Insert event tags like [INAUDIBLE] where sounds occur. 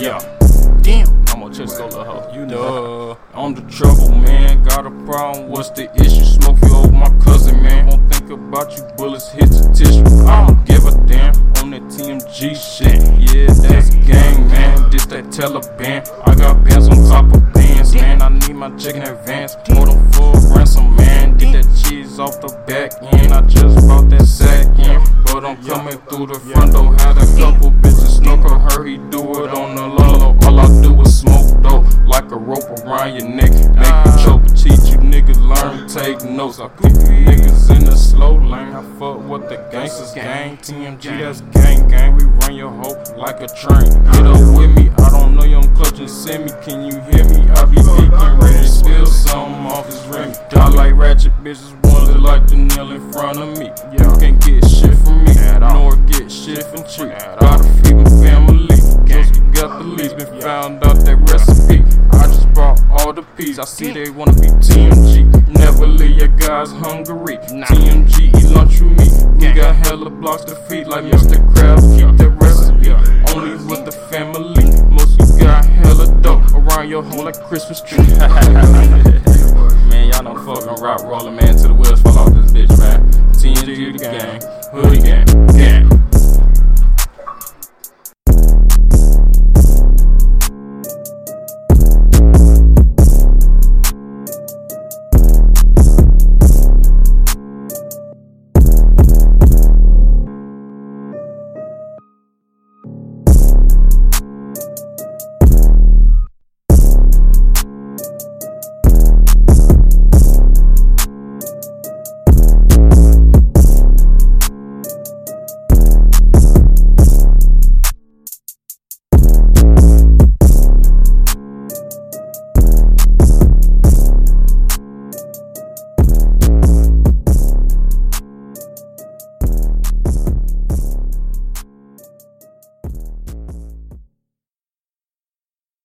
Yeah. Damn. I'm gonna just go little hoe. You know, I'm the trouble, man. Got a problem. What's the issue? Smoke you over my cousin, man. Won't think about you. Bullets hit the tissue. I don't give a damn on that TMG shit. Yeah, that's gang, man. This that Taliban. I got bands on top of bands, man. I need my check in advance. Hold them full ransom, man. Get that cheese off the back end. I just bought that sack in. But I'm coming through the front door. Had a couple bitches snooker her. He do it on take notes. I put you niggas in the slow lane. I fuck with the gangsters, gang. TMG, that's gang, gang. We run your hoe like a train. Get up with me, I don't know you clutch and send me. Can you hear me? I be geeking, ready to spill something off his ring. I like ratchet bitches, ones that like to kneel in front of me. You can't get shit from me, nor get shit from cheap. Gotta feed my family. Just got the leads, been found out that recipe. I see they wanna be TMG. Never leave your guys hungry. TMG, eat lunch with me. We got hella blocks to feed, like Mr. Krabs. Keep that recipe only with the family. Most you got hella dope around your home like Christmas tree. [LAUGHS] man, y'all don't fucking rock rolling, man. Till the wheels fall off this bitch, man. TMG the gang, hoodie gang, gang.